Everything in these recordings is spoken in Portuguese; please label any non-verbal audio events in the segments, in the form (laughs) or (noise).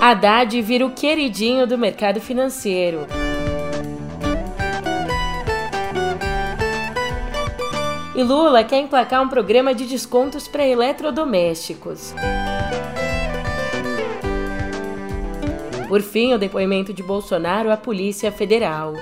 Haddad vira o queridinho do mercado financeiro. E Lula quer emplacar um programa de descontos para eletrodomésticos. Por fim, o depoimento de Bolsonaro à Polícia Federal.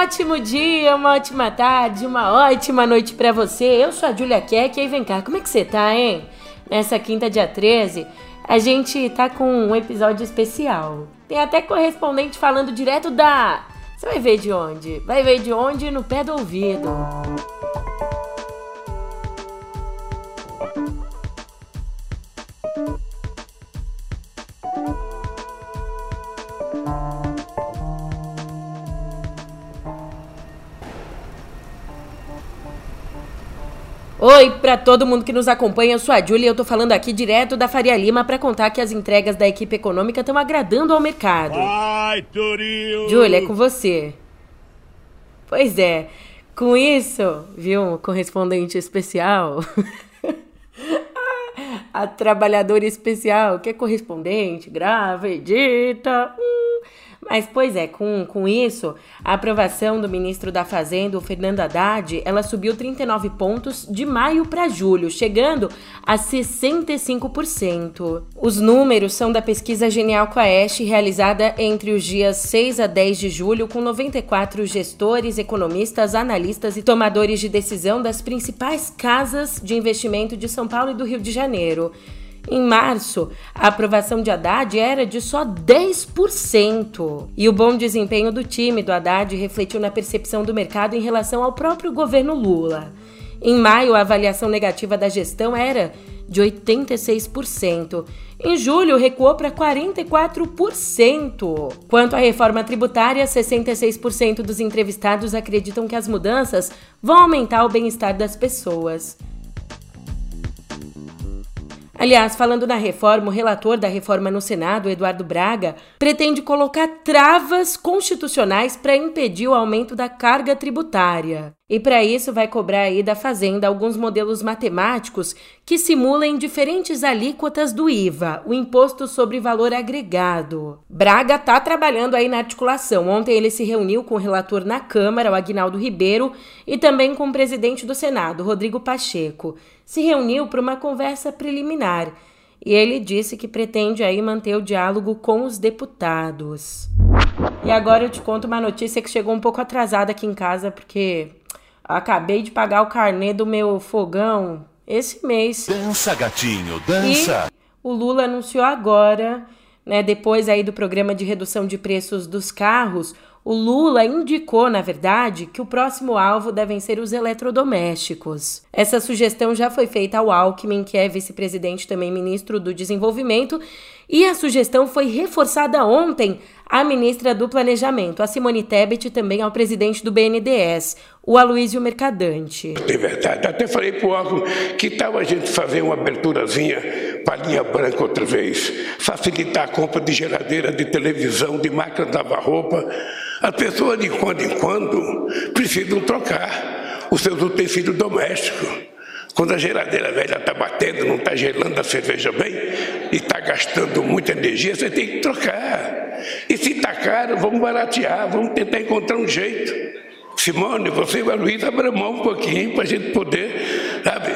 Ótimo dia, uma ótima tarde, uma ótima noite para você. Eu sou a Julia Keck e vem cá, como é que você tá, hein? Nessa quinta, dia 13, a gente tá com um episódio especial. Tem até correspondente falando direto da. Você vai ver de onde? Vai ver de onde? No pé do ouvido. Oi para todo mundo que nos acompanha, eu sou a Júlia e eu tô falando aqui direto da Faria Lima para contar que as entregas da equipe econômica estão agradando ao mercado. Vai, Turinho! Júlia, é com você. Pois é, com isso, viu, correspondente especial, (laughs) a trabalhadora especial, que é correspondente, grava, edita... Hum mas, pois é, com, com isso, a aprovação do ministro da Fazenda, o Fernando Haddad, ela subiu 39 pontos de maio para julho, chegando a 65%. Os números são da pesquisa Genial Quaest, realizada entre os dias 6 a 10 de julho, com 94 gestores, economistas, analistas e tomadores de decisão das principais casas de investimento de São Paulo e do Rio de Janeiro. Em março, a aprovação de Haddad era de só 10%. E o bom desempenho do time do Haddad refletiu na percepção do mercado em relação ao próprio governo Lula. Em maio, a avaliação negativa da gestão era de 86%. Em julho, recuou para 44%. Quanto à reforma tributária, 66% dos entrevistados acreditam que as mudanças vão aumentar o bem-estar das pessoas. Aliás, falando na reforma, o relator da reforma no Senado, Eduardo Braga, pretende colocar travas constitucionais para impedir o aumento da carga tributária. E para isso vai cobrar aí da Fazenda alguns modelos matemáticos que simulem diferentes alíquotas do IVA, o imposto sobre valor agregado. Braga está trabalhando aí na articulação. Ontem ele se reuniu com o relator na Câmara, o Agnaldo Ribeiro, e também com o presidente do Senado, Rodrigo Pacheco. Se reuniu para uma conversa preliminar e ele disse que pretende aí manter o diálogo com os deputados. E agora eu te conto uma notícia que chegou um pouco atrasada aqui em casa, porque Acabei de pagar o carnê do meu fogão esse mês. Dança, gatinho, dança. E o Lula anunciou agora, né, depois aí do programa de redução de preços dos carros, o Lula indicou, na verdade, que o próximo alvo devem ser os eletrodomésticos. Essa sugestão já foi feita ao Alckmin, que é vice-presidente também ministro do Desenvolvimento, e a sugestão foi reforçada ontem à ministra do Planejamento, a Simone Tebet, e também ao presidente do BNDES, o Aloysio Mercadante. É verdade. Até falei para o Alckmin que tal a gente fazer uma aberturazinha para a linha branca outra vez, facilitar a compra de geladeira, de televisão, de máquina de lavar roupa. As pessoas, de quando em quando, precisam trocar os seus utensílios domésticos. Quando a geladeira velha está batendo, não está gelando a cerveja bem e está gastando muita energia, você tem que trocar. E se está caro, vamos baratear, vamos tentar encontrar um jeito. Simone, você e a Luísa abram mão um pouquinho para a gente poder, sabe,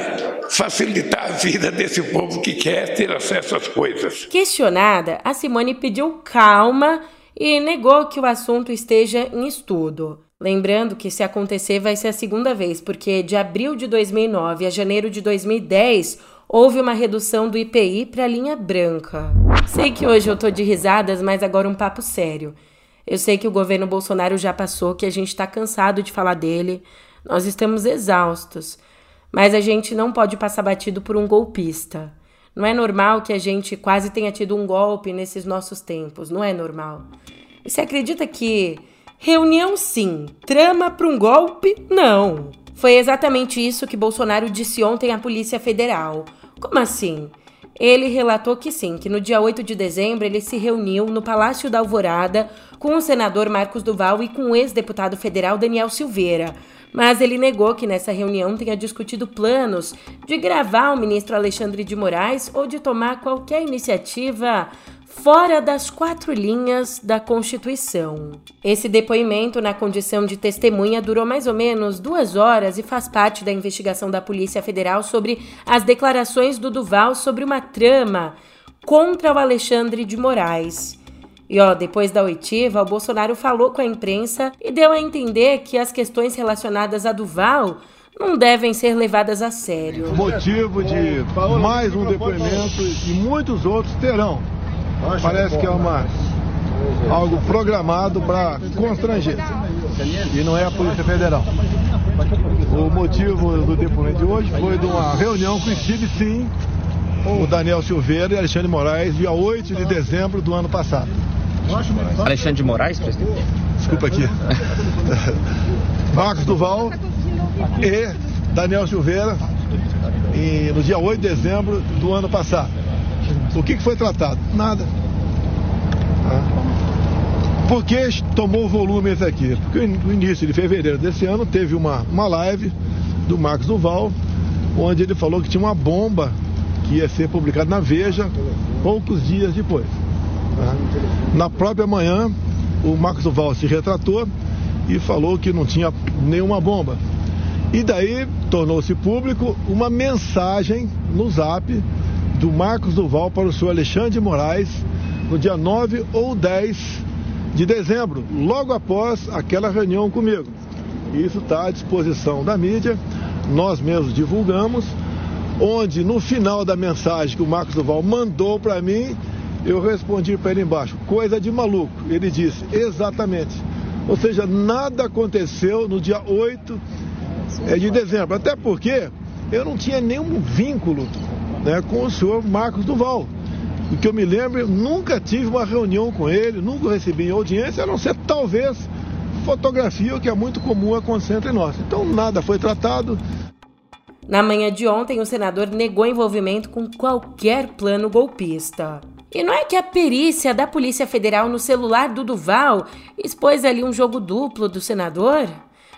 facilitar a vida desse povo que quer ter acesso às coisas. Questionada, a Simone pediu calma e negou que o assunto esteja em estudo. Lembrando que se acontecer vai ser a segunda vez, porque de abril de 2009 a janeiro de 2010 houve uma redução do IPI para a linha branca. Sei que hoje eu tô de risadas, mas agora um papo sério. Eu sei que o governo Bolsonaro já passou, que a gente está cansado de falar dele, nós estamos exaustos. Mas a gente não pode passar batido por um golpista. Não é normal que a gente quase tenha tido um golpe nesses nossos tempos, não é normal. E você acredita que Reunião sim, trama para um golpe? Não. Foi exatamente isso que Bolsonaro disse ontem à Polícia Federal. Como assim? Ele relatou que sim, que no dia 8 de dezembro ele se reuniu no Palácio da Alvorada com o senador Marcos Duval e com o ex-deputado federal Daniel Silveira. Mas ele negou que nessa reunião tenha discutido planos de gravar o ministro Alexandre de Moraes ou de tomar qualquer iniciativa fora das quatro linhas da Constituição. Esse depoimento, na condição de testemunha, durou mais ou menos duas horas e faz parte da investigação da Polícia Federal sobre as declarações do Duval sobre uma trama contra o Alexandre de Moraes. E ó, depois da oitiva, o Bolsonaro falou com a imprensa e deu a entender que as questões relacionadas a Duval não devem ser levadas a sério. Motivo de mais um depoimento e muitos outros terão Parece que é uma, algo programado para constranger. E não é a Polícia Federal. O motivo do depoimento de hoje foi de uma reunião que estive sim o Daniel Silveira e Alexandre Moraes, dia 8 de dezembro do ano passado. Alexandre de Moraes, presidente? Desculpa aqui. (laughs) Marcos Duval e Daniel Silveira, e, no dia 8 de dezembro do ano passado. O que, que foi tratado? Nada. Por que tomou volume esse aqui? Porque no início de fevereiro desse ano teve uma, uma live do Marcos Duval, onde ele falou que tinha uma bomba que ia ser publicada na Veja poucos dias depois. Na própria manhã, o Marcos Duval se retratou e falou que não tinha nenhuma bomba. E daí tornou-se público uma mensagem no zap do Marcos Duval para o senhor Alexandre Moraes no dia 9 ou 10 de dezembro, logo após aquela reunião comigo. Isso está à disposição da mídia, nós mesmos divulgamos, onde no final da mensagem que o Marcos Duval mandou para mim, eu respondi para ele embaixo, coisa de maluco. Ele disse, exatamente. Ou seja, nada aconteceu no dia 8 eh, de dezembro, até porque eu não tinha nenhum vínculo né, com o senhor Marcos Duval. O que eu me lembro, eu nunca tive uma reunião com ele, nunca recebi audiência, a não ser talvez fotografia, o que é muito comum acontecer entre nós. Então nada foi tratado. Na manhã de ontem, o senador negou envolvimento com qualquer plano golpista. E não é que a perícia da Polícia Federal no celular do Duval expôs ali um jogo duplo do senador?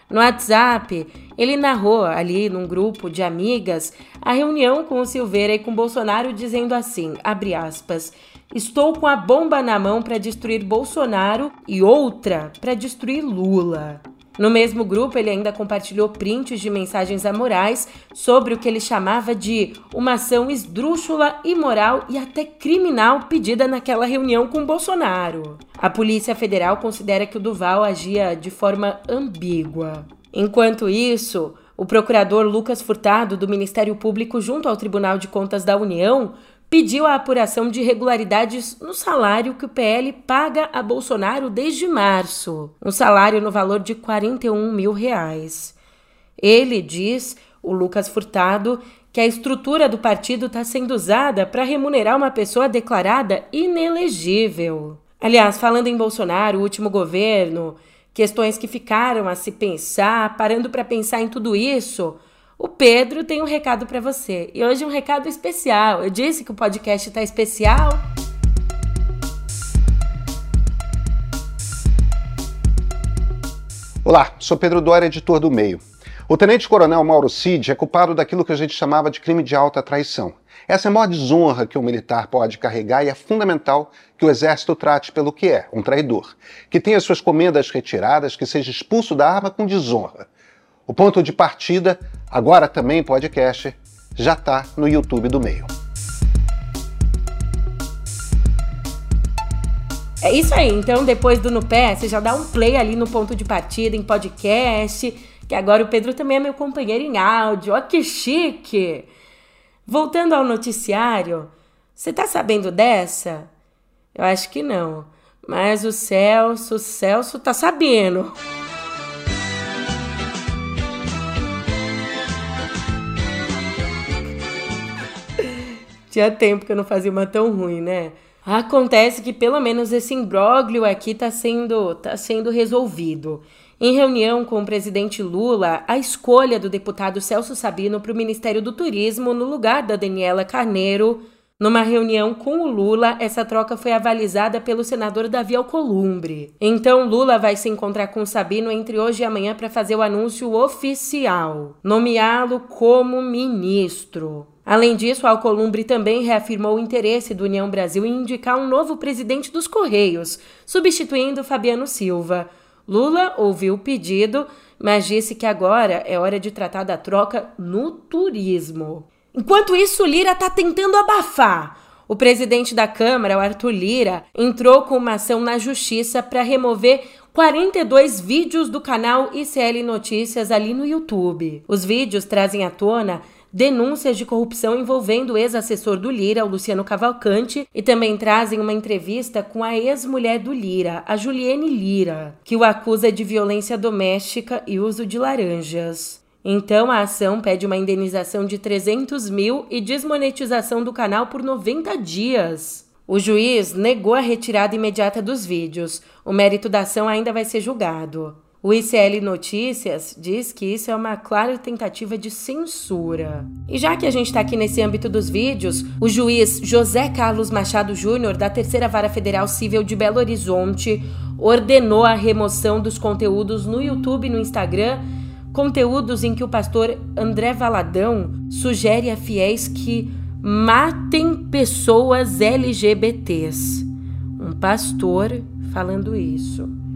No WhatsApp, ele narrou ali num grupo de amigas a reunião com o Silveira e com Bolsonaro dizendo assim, aspas, Estou com a bomba na mão para destruir Bolsonaro e outra para destruir Lula. No mesmo grupo, ele ainda compartilhou prints de mensagens amorais sobre o que ele chamava de uma ação esdrúxula, imoral e até criminal pedida naquela reunião com Bolsonaro. A Polícia Federal considera que o Duval agia de forma ambígua. Enquanto isso, o procurador Lucas Furtado, do Ministério Público, junto ao Tribunal de Contas da União, pediu a apuração de irregularidades no salário que o PL paga a Bolsonaro desde março, um salário no valor de 41 mil reais. Ele diz, o Lucas Furtado, que a estrutura do partido está sendo usada para remunerar uma pessoa declarada inelegível. Aliás, falando em Bolsonaro, o último governo, questões que ficaram a se pensar, parando para pensar em tudo isso, o Pedro tem um recado para você. E hoje um recado especial. Eu disse que o podcast está especial. Olá, sou Pedro Dória, editor do Meio. O tenente-coronel Mauro Cid é culpado daquilo que a gente chamava de crime de alta traição. Essa é a maior desonra que um militar pode carregar e é fundamental que o exército trate pelo que é, um traidor, que tenha suas comendas retiradas, que seja expulso da arma com desonra. O ponto de partida, agora também podcast, já está no YouTube do meio. É isso aí, então depois do No Pé, você já dá um play ali no ponto de partida, em podcast, que agora o Pedro também é meu companheiro em áudio. Ó que chique! Voltando ao noticiário, você tá sabendo dessa? Eu acho que não. Mas o Celso, o Celso tá sabendo. Tinha tempo que eu não fazia uma tão ruim, né? Acontece que pelo menos esse imbróglio aqui tá sendo, tá sendo resolvido. Em reunião com o presidente Lula, a escolha do deputado Celso Sabino para o Ministério do Turismo no lugar da Daniela Carneiro numa reunião com o Lula, essa troca foi avalizada pelo senador Davi Alcolumbre. Então, Lula vai se encontrar com Sabino entre hoje e amanhã para fazer o anúncio oficial, nomeá-lo como ministro. Além disso, Alcolumbre também reafirmou o interesse do União Brasil em indicar um novo presidente dos Correios, substituindo Fabiano Silva. Lula ouviu o pedido, mas disse que agora é hora de tratar da troca no turismo. Enquanto isso, Lira está tentando abafar. O presidente da Câmara, o Arthur Lira, entrou com uma ação na justiça para remover 42 vídeos do canal ICL Notícias ali no YouTube. Os vídeos trazem à tona denúncias de corrupção envolvendo o ex-assessor do Lira, o Luciano Cavalcante, e também trazem uma entrevista com a ex-mulher do Lira, a Juliane Lira, que o acusa de violência doméstica e uso de laranjas. Então a ação pede uma indenização de 300 mil e desmonetização do canal por 90 dias. O juiz negou a retirada imediata dos vídeos. O mérito da ação ainda vai ser julgado. O ICL Notícias diz que isso é uma clara tentativa de censura. E já que a gente está aqui nesse âmbito dos vídeos, o juiz José Carlos Machado Júnior, da Terceira Vara Federal Civil de Belo Horizonte, ordenou a remoção dos conteúdos no YouTube e no Instagram conteúdos em que o pastor André Valadão sugere a fiéis que matem pessoas LGBTs. Um pastor falando isso.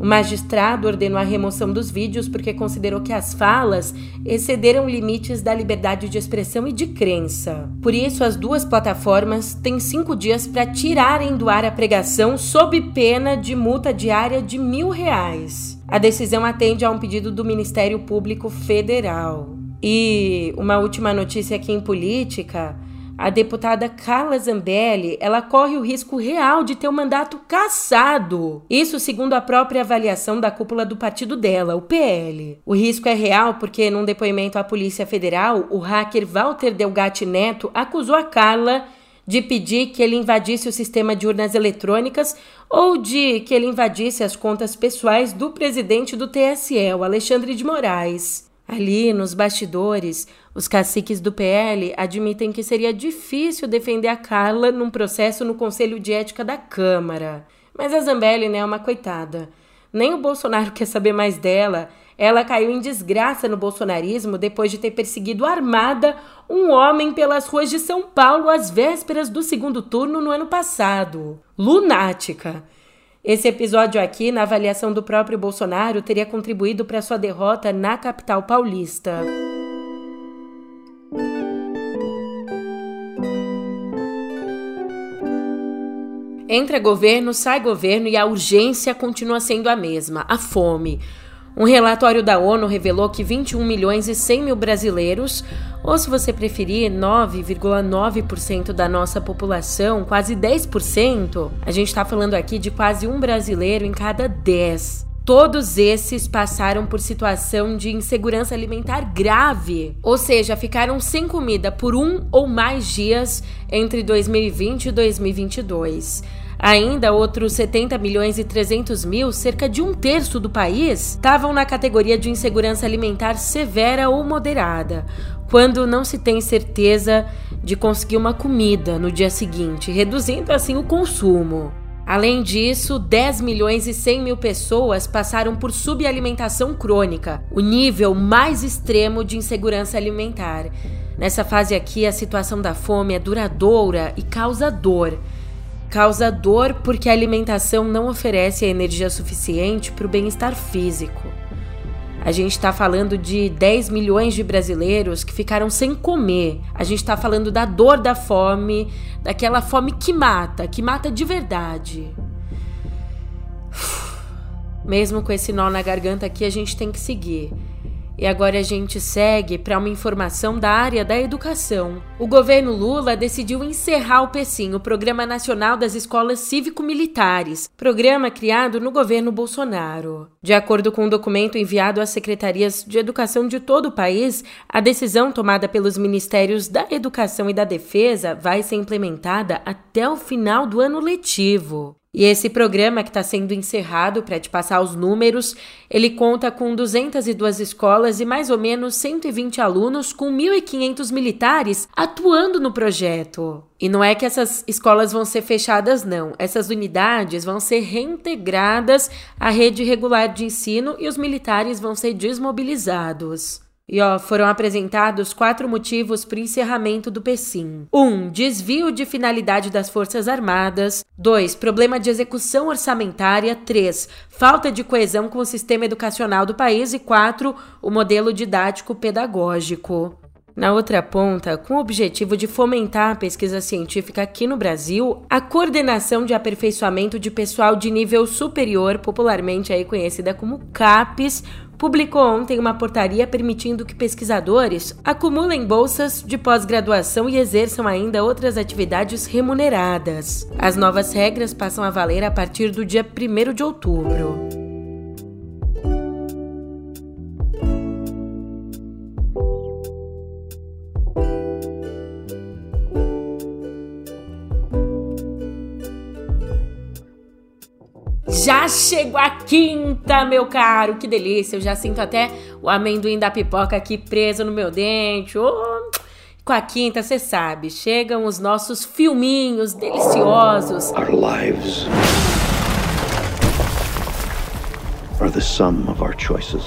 O magistrado ordenou a remoção dos vídeos porque considerou que as falas excederam limites da liberdade de expressão e de crença. Por isso, as duas plataformas têm cinco dias para tirarem do ar a pregação sob pena de multa diária de mil reais. A decisão atende a um pedido do Ministério Público Federal. E uma última notícia aqui em política. A deputada Carla Zambelli, ela corre o risco real de ter o mandato cassado. Isso segundo a própria avaliação da cúpula do partido dela, o PL. O risco é real porque num depoimento à Polícia Federal, o hacker Walter Delgatti Neto acusou a Carla de pedir que ele invadisse o sistema de urnas eletrônicas ou de que ele invadisse as contas pessoais do presidente do TSE, Alexandre de Moraes. Ali, nos bastidores, os caciques do PL admitem que seria difícil defender a Carla num processo no Conselho de Ética da Câmara. Mas a Zambelli né, é uma coitada. Nem o Bolsonaro (laughs) quer saber mais dela. Ela caiu em desgraça no bolsonarismo depois de ter perseguido armada um homem pelas ruas de São Paulo às vésperas do segundo turno no ano passado. Lunática. Esse episódio aqui, na avaliação do próprio Bolsonaro, teria contribuído para sua derrota na capital paulista. Entra governo, sai governo e a urgência continua sendo a mesma: a fome. Um relatório da ONU revelou que 21 milhões e 100 mil brasileiros, ou se você preferir, 9,9% da nossa população, quase 10%, a gente está falando aqui de quase um brasileiro em cada 10. Todos esses passaram por situação de insegurança alimentar grave, ou seja, ficaram sem comida por um ou mais dias entre 2020 e 2022. Ainda outros 70 milhões e 300 mil, cerca de um terço do país, estavam na categoria de insegurança alimentar severa ou moderada, quando não se tem certeza de conseguir uma comida no dia seguinte, reduzindo assim o consumo. Além disso, 10 milhões e 100 mil pessoas passaram por subalimentação crônica, o nível mais extremo de insegurança alimentar. Nessa fase aqui, a situação da fome é duradoura e causa dor. Causa dor porque a alimentação não oferece a energia suficiente para o bem-estar físico. A gente está falando de 10 milhões de brasileiros que ficaram sem comer. A gente está falando da dor da fome, daquela fome que mata, que mata de verdade. Mesmo com esse nó na garganta aqui, a gente tem que seguir. E agora a gente segue para uma informação da área da educação. O governo Lula decidiu encerrar o PECIM, o Programa Nacional das Escolas Cívico-Militares, programa criado no governo Bolsonaro. De acordo com um documento enviado às secretarias de educação de todo o país, a decisão tomada pelos ministérios da Educação e da Defesa vai ser implementada até o final do ano letivo. E esse programa que está sendo encerrado, para te passar os números, ele conta com 202 escolas e mais ou menos 120 alunos, com 1.500 militares atuando no projeto. E não é que essas escolas vão ser fechadas, não. Essas unidades vão ser reintegradas à rede regular de ensino e os militares vão ser desmobilizados. E ó, foram apresentados quatro motivos para o encerramento do PECIM. 1. Um, desvio de finalidade das Forças Armadas. 2. Problema de execução orçamentária. 3. Falta de coesão com o sistema educacional do país. E 4. O modelo didático pedagógico. Na outra ponta, com o objetivo de fomentar a pesquisa científica aqui no Brasil, a coordenação de aperfeiçoamento de pessoal de nível superior, popularmente aí conhecida como CAPES, publicou ontem uma portaria permitindo que pesquisadores acumulem bolsas de pós-graduação e exerçam ainda outras atividades remuneradas. As novas regras passam a valer a partir do dia 1 de outubro. Chegou a quinta, meu caro. Que delícia. Eu já sinto até o amendoim da pipoca aqui preso no meu dente. Oh, com a quinta, você sabe, chegam os nossos filminhos deliciosos. Our lives are the sum of our choices.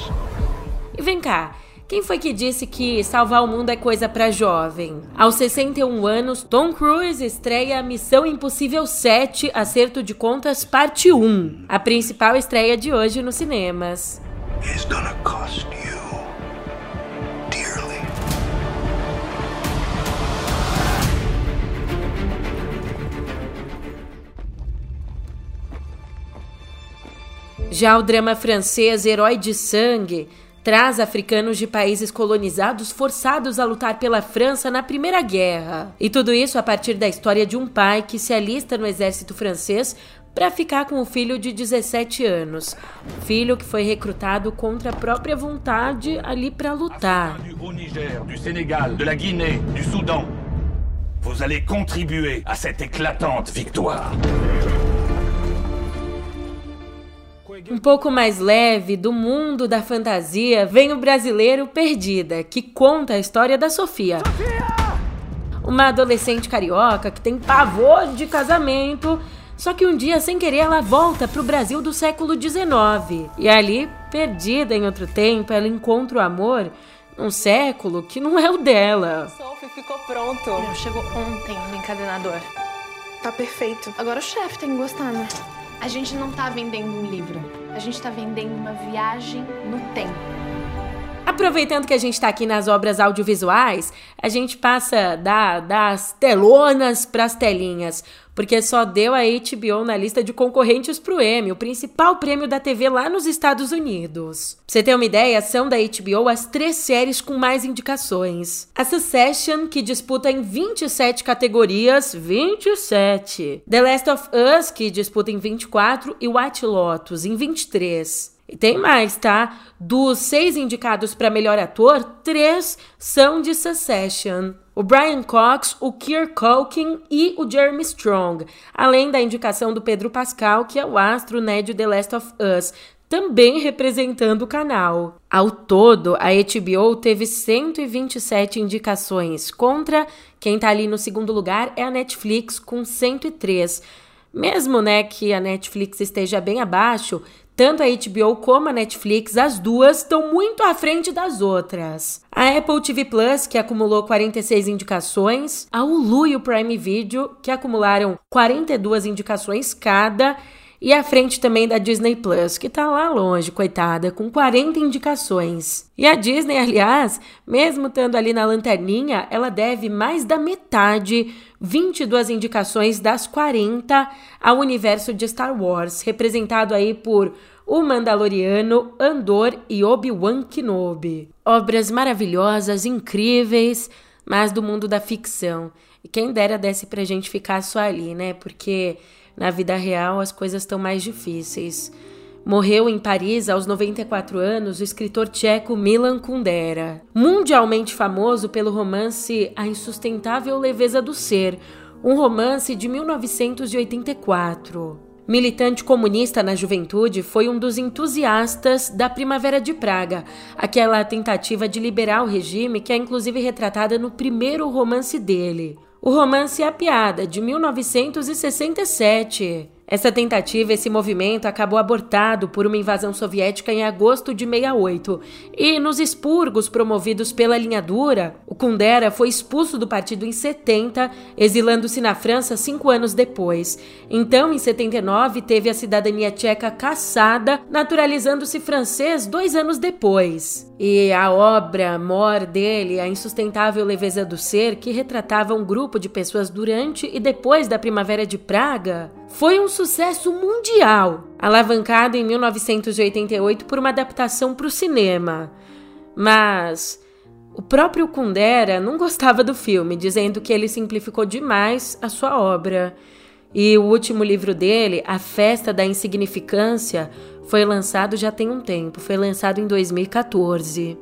E vem cá, quem foi que disse que salvar o mundo é coisa para jovem? Aos 61 anos, Tom Cruise estreia Missão Impossível 7 Acerto de Contas Parte 1, a principal estreia de hoje nos cinemas. It's gonna cost you dearly. Já o drama francês Herói de Sangue traz africanos de países colonizados forçados a lutar pela França na Primeira Guerra. E tudo isso a partir da história de um pai que se alista no exército francês para ficar com o filho de 17 anos. Filho que foi recrutado contra a própria vontade ali para lutar. Do Niger, do Senegal, de la Guinée, do Sudão. Vous allez contribuer à cette éclatante victoire. Um pouco mais leve do mundo da fantasia vem o brasileiro Perdida, que conta a história da Sofia. Sofia! Uma adolescente carioca que tem pavor de casamento, só que um dia, sem querer, ela volta para o Brasil do século XIX. E ali, perdida em outro tempo, ela encontra o amor num século que não é o dela. Sophie ficou pronto. Chegou ontem no encadenador. Tá perfeito. Agora o chefe tem que gostar, né? A gente não está vendendo um livro, a gente está vendendo uma viagem no tempo. Aproveitando que a gente está aqui nas obras audiovisuais, a gente passa da, das telonas para as telinhas porque só deu a HBO na lista de concorrentes para o Emmy, o principal prêmio da TV lá nos Estados Unidos. Pra você ter uma ideia, são da HBO as três séries com mais indicações. A Succession, que disputa em 27 categorias, 27. The Last of Us, que disputa em 24, e White Lotus, em 23. E tem mais, tá? Dos seis indicados para melhor ator, três são de Succession o Brian Cox, o Keir Culkin e o Jeremy Strong, além da indicação do Pedro Pascal, que é o astro Ned de The Last of Us, também representando o canal. Ao todo, a HBO teve 127 indicações, contra quem está ali no segundo lugar é a Netflix com 103. Mesmo né, que a Netflix esteja bem abaixo, tanto a HBO como a Netflix, as duas estão muito à frente das outras. A Apple TV Plus, que acumulou 46 indicações, a Hulu e o Prime Video, que acumularam 42 indicações cada, e à frente também da Disney Plus, que tá lá longe, coitada, com 40 indicações. E a Disney, aliás, mesmo estando ali na lanterninha, ela deve mais da metade, 22 indicações das 40, ao universo de Star Wars, representado aí por O Mandaloriano, Andor e Obi-Wan Kenobi. Obras maravilhosas, incríveis, mas do mundo da ficção. E quem dera desse pra gente ficar só ali, né? Porque na vida real, as coisas estão mais difíceis. Morreu em Paris aos 94 anos o escritor tcheco Milan Kundera, mundialmente famoso pelo romance A Insustentável Leveza do Ser, um romance de 1984. Militante comunista na juventude, foi um dos entusiastas da Primavera de Praga, aquela tentativa de liberar o regime que é inclusive retratada no primeiro romance dele, o romance A Piada, de 1967. Essa tentativa, esse movimento acabou abortado por uma invasão soviética em agosto de 68. E nos expurgos promovidos pela linha dura, o Kundera foi expulso do partido em 70, exilando-se na França cinco anos depois. Então, em 79, teve a cidadania tcheca cassada, naturalizando-se francês dois anos depois. E a obra mor dele, A Insustentável Leveza do Ser, que retratava um grupo de pessoas durante e depois da Primavera de Praga, foi um sucesso mundial, alavancado em 1988 por uma adaptação para o cinema. Mas o próprio Kundera não gostava do filme, dizendo que ele simplificou demais a sua obra. E o último livro dele, A Festa da Insignificância, foi lançado já tem um tempo, foi lançado em 2014.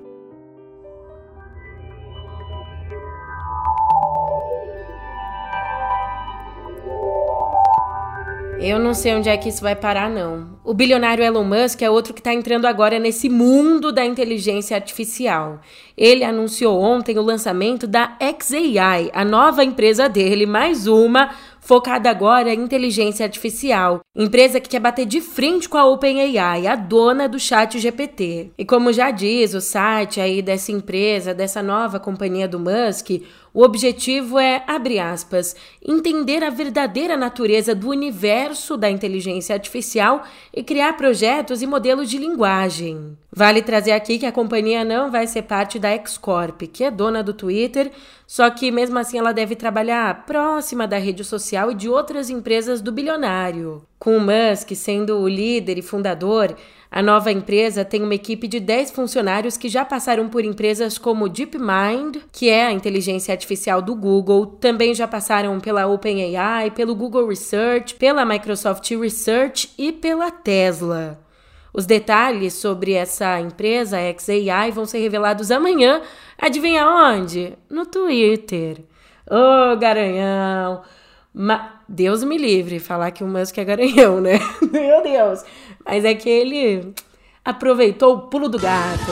Eu não sei onde é que isso vai parar, não. O bilionário Elon Musk é outro que está entrando agora nesse mundo da inteligência artificial. Ele anunciou ontem o lançamento da XAI, a nova empresa dele, mais uma focada agora em inteligência artificial, empresa que quer bater de frente com a OpenAI, a dona do chat GPT. E como já diz o site aí dessa empresa, dessa nova companhia do Musk, o objetivo é, abre aspas, entender a verdadeira natureza do universo da inteligência artificial e criar projetos e modelos de linguagem. Vale trazer aqui que a companhia não vai ser parte da X-Corp, que é dona do Twitter, só que mesmo assim ela deve trabalhar próxima da rede social e de outras empresas do bilionário. Com Musk sendo o líder e fundador, a nova empresa tem uma equipe de 10 funcionários que já passaram por empresas como DeepMind, que é a inteligência artificial do Google, também já passaram pela OpenAI, pelo Google Research, pela Microsoft Research e pela Tesla. Os detalhes sobre essa empresa, a XAI, vão ser revelados amanhã. Adivinha onde? No Twitter. Ô, oh, garanhão! Ma Deus me livre falar que o Musk é garanhão, né? (laughs) Meu Deus! Mas é que ele aproveitou o pulo do gato.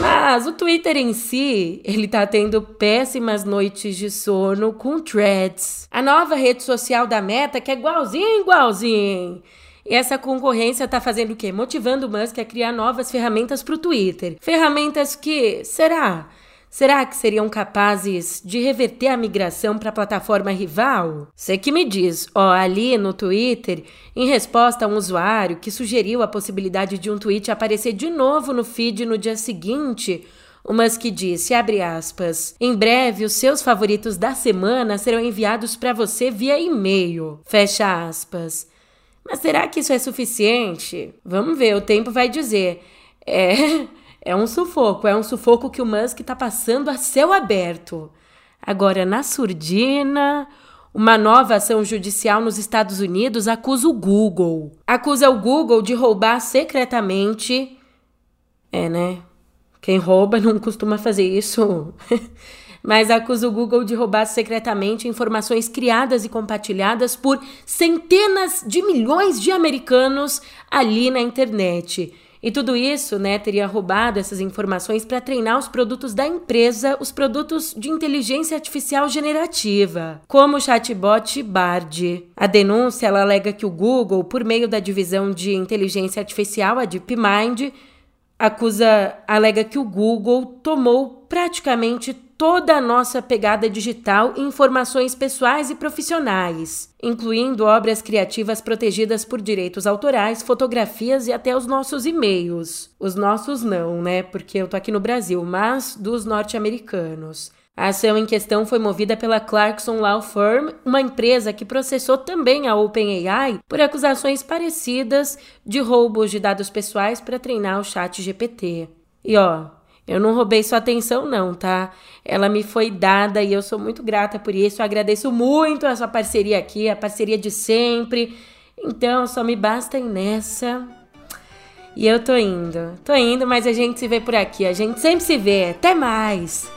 Mas o Twitter em si, ele tá tendo péssimas noites de sono com threads. A nova rede social da Meta que é igualzinho, igualzinho. E essa concorrência tá fazendo o quê? Motivando o Musk a criar novas ferramentas para o Twitter. Ferramentas que, será? Será que seriam capazes de reverter a migração para a plataforma rival? Você que me diz, ó, ali no Twitter, em resposta a um usuário que sugeriu a possibilidade de um tweet aparecer de novo no feed no dia seguinte, o Musk disse, abre aspas, em breve os seus favoritos da semana serão enviados para você via e-mail, fecha aspas. Mas será que isso é suficiente? Vamos ver, o tempo vai dizer. É... (laughs) É um sufoco, é um sufoco que o Musk está passando a céu aberto. Agora, na surdina, uma nova ação judicial nos Estados Unidos acusa o Google. Acusa o Google de roubar secretamente. É, né? Quem rouba não costuma fazer isso. (laughs) Mas acusa o Google de roubar secretamente informações criadas e compartilhadas por centenas de milhões de americanos ali na internet. E tudo isso, né, teria roubado essas informações para treinar os produtos da empresa, os produtos de inteligência artificial generativa, como o chatbot Bard. A denúncia ela alega que o Google, por meio da divisão de inteligência artificial, a DeepMind, acusa, alega que o Google tomou praticamente toda a nossa pegada digital e informações pessoais e profissionais, incluindo obras criativas protegidas por direitos autorais, fotografias e até os nossos e-mails. Os nossos não, né? Porque eu tô aqui no Brasil, mas dos norte-americanos. A ação em questão foi movida pela Clarkson Law Firm, uma empresa que processou também a OpenAI por acusações parecidas de roubos de dados pessoais para treinar o chat GPT. E ó, eu não roubei sua atenção, não, tá? Ela me foi dada e eu sou muito grata por isso. Eu agradeço muito a sua parceria aqui, a parceria de sempre. Então, só me basta ir nessa. E eu tô indo. Tô indo, mas a gente se vê por aqui. A gente sempre se vê. Até mais!